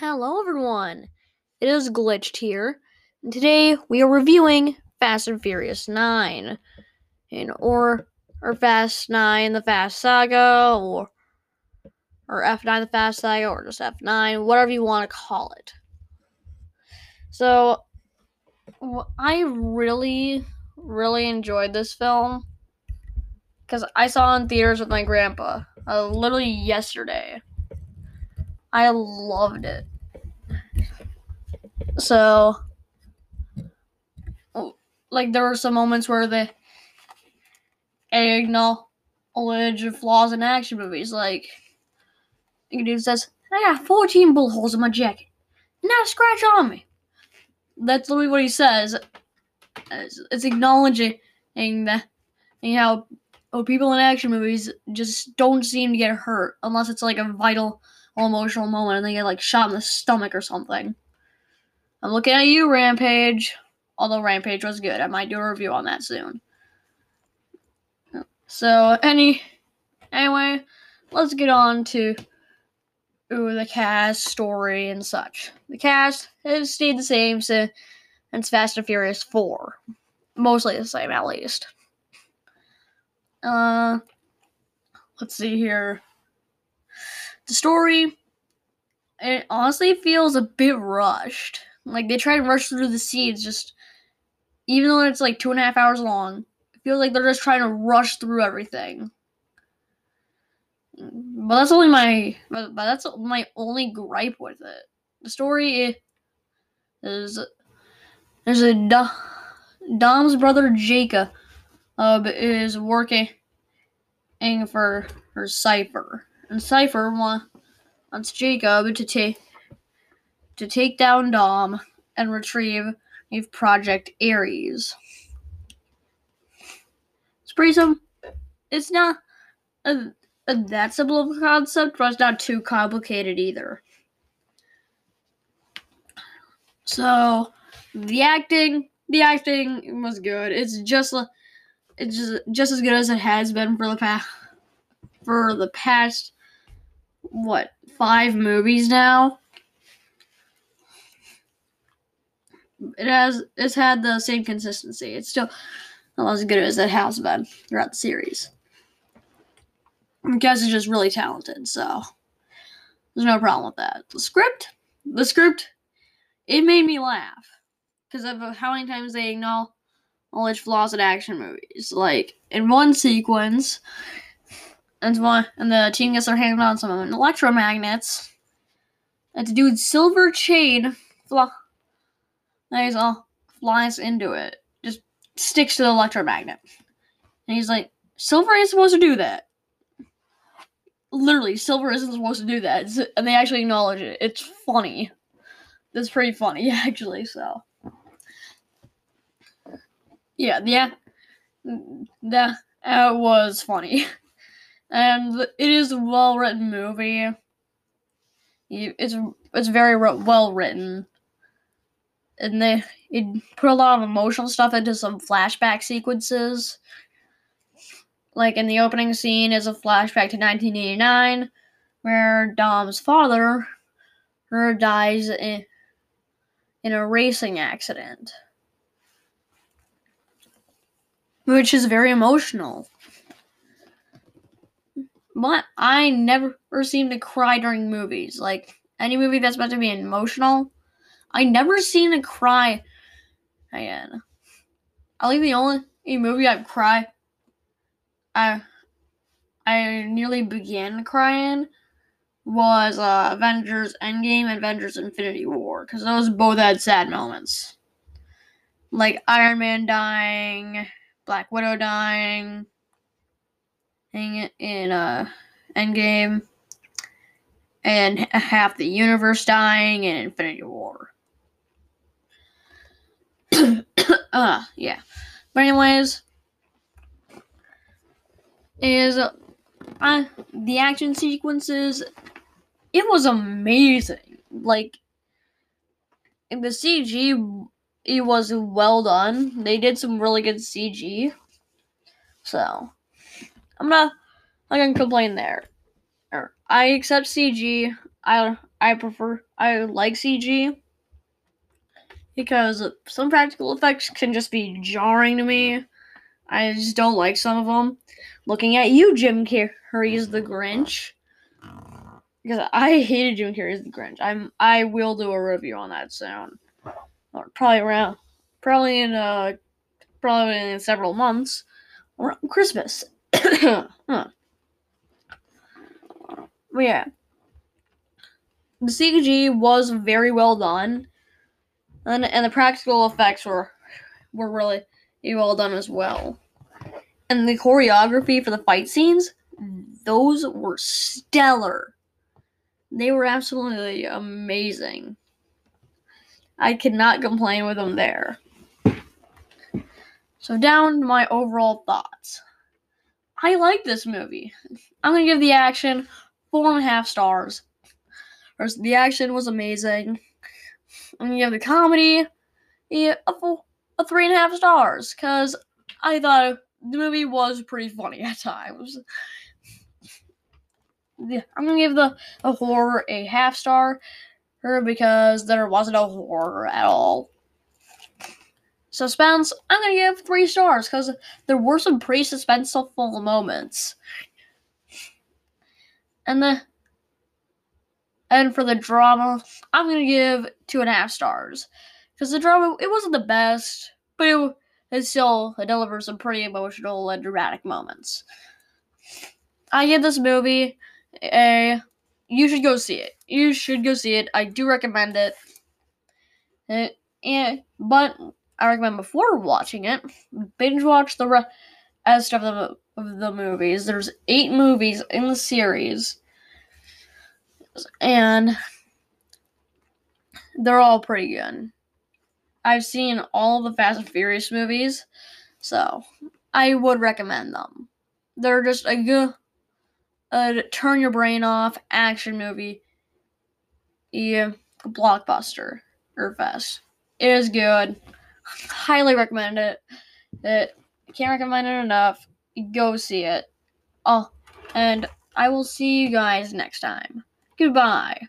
Hello, everyone. It is Glitched here, and today we are reviewing Fast and Furious 9, and or or Fast 9: The Fast Saga, or or F9: The Fast Saga, or just F9, whatever you want to call it. So, I really, really enjoyed this film because I saw in theaters with my grandpa uh, literally yesterday. I loved it. So, like, there were some moments where they acknowledge flaws in action movies. Like, the dude says, I got 14 bullet holes in my jacket, not a scratch on me. That's literally what he says. It's, it's acknowledging that you know people in action movies just don't seem to get hurt unless it's like a vital emotional moment and they get like shot in the stomach or something. I'm looking at you, Rampage. Although Rampage was good, I might do a review on that soon. So any anyway, let's get on to ooh, the cast, story, and such. The cast has stayed the same since Fast and Furious 4. Mostly the same, at least. Uh, let's see here. The story, it honestly feels a bit rushed. Like they try to rush through the scenes, just even though it's like two and a half hours long. It feels like they're just trying to rush through everything. But that's only my, but, that's my only gripe with it. The story is there's a Dom's brother Jacob uh, is working for for Cipher, and Cipher wants Jacob to take to take down Dom and retrieve Project Ares. It's pretty simple. It's not a, a, that simple of a concept, but it's not too complicated either. So the acting, the acting was good. It's just it's just just as good as it has been for the past for the past what five movies now. It has it's had the same consistency. It's still not as good as it has been throughout the series. Guys is just really talented, so there's no problem with that. The script, the script, it made me laugh because of how many times they acknowledge flaws in action movies. Like in one sequence, and one and the team gets their hands on some electromagnets. And the dude silver chain flies all flies into it. Just sticks to the electromagnet. And he's like, Silver ain't supposed to do that. Literally, Silver isn't supposed to do that. And they actually acknowledge it. It's funny. That's pretty funny, actually, so. Yeah, yeah. That was funny. Um, and it is a well written movie. It's it's very well written, and they it put a lot of emotional stuff into some flashback sequences. Like in the opening scene is a flashback to 1989, where Dom's father, her dies in, in a racing accident, which is very emotional. But I never seem to cry during movies. Like any movie that's meant to be emotional, I never seen a cry again. I think the only a movie I've cried, I I nearly began crying was uh, Avengers Endgame and Avengers Infinity War because those both had sad moments, like Iron Man dying, Black Widow dying, in, in uh, Endgame, and half the universe dying in Infinity War. uh, yeah. But anyways, is uh, the action sequences. It was amazing. Like the CG, it was well done. They did some really good CG. So I'm not not gonna complain there. I accept CG. I I prefer I like CG because some practical effects can just be jarring to me. I just don't like some of them. Looking at you, Jim Carrey's The Grinch. Because I hated Jim Carrey's The Grinch. I'm I will do a review on that soon. Or probably around probably in uh probably in several months. Christmas. Huh. But yeah. The CG was very well done. And and the practical effects were were really well done as well. And the choreography for the fight scenes, those were stellar. They were absolutely amazing. I cannot complain with them there. So down to my overall thoughts. I like this movie. I'm gonna give the action four and a half stars. First, the action was amazing. I'm gonna give the comedy a, full, a three and a half stars because I thought the movie was pretty funny at times. Yeah, I'm gonna give the, the horror a half star because there wasn't a horror at all. Suspense, I'm gonna give three stars because there were some pretty suspenseful moments. And the and for the drama, I'm gonna give two and a half stars because the drama it wasn't the best, but it, it still it delivers some pretty emotional and dramatic moments. I give this movie a. You should go see it. You should go see it. I do recommend it. it and, but I recommend before watching it, binge watch the rest uh, of the of the movies. There's eight movies in the series, and they're all pretty good. I've seen all the Fast and Furious movies, so I would recommend them. They're just a good, a turn your brain off action movie. Yeah, blockbuster or fest. It is good. Highly recommend it. It can't recommend it enough. Go see it. Oh, and I will see you guys next time. Goodbye.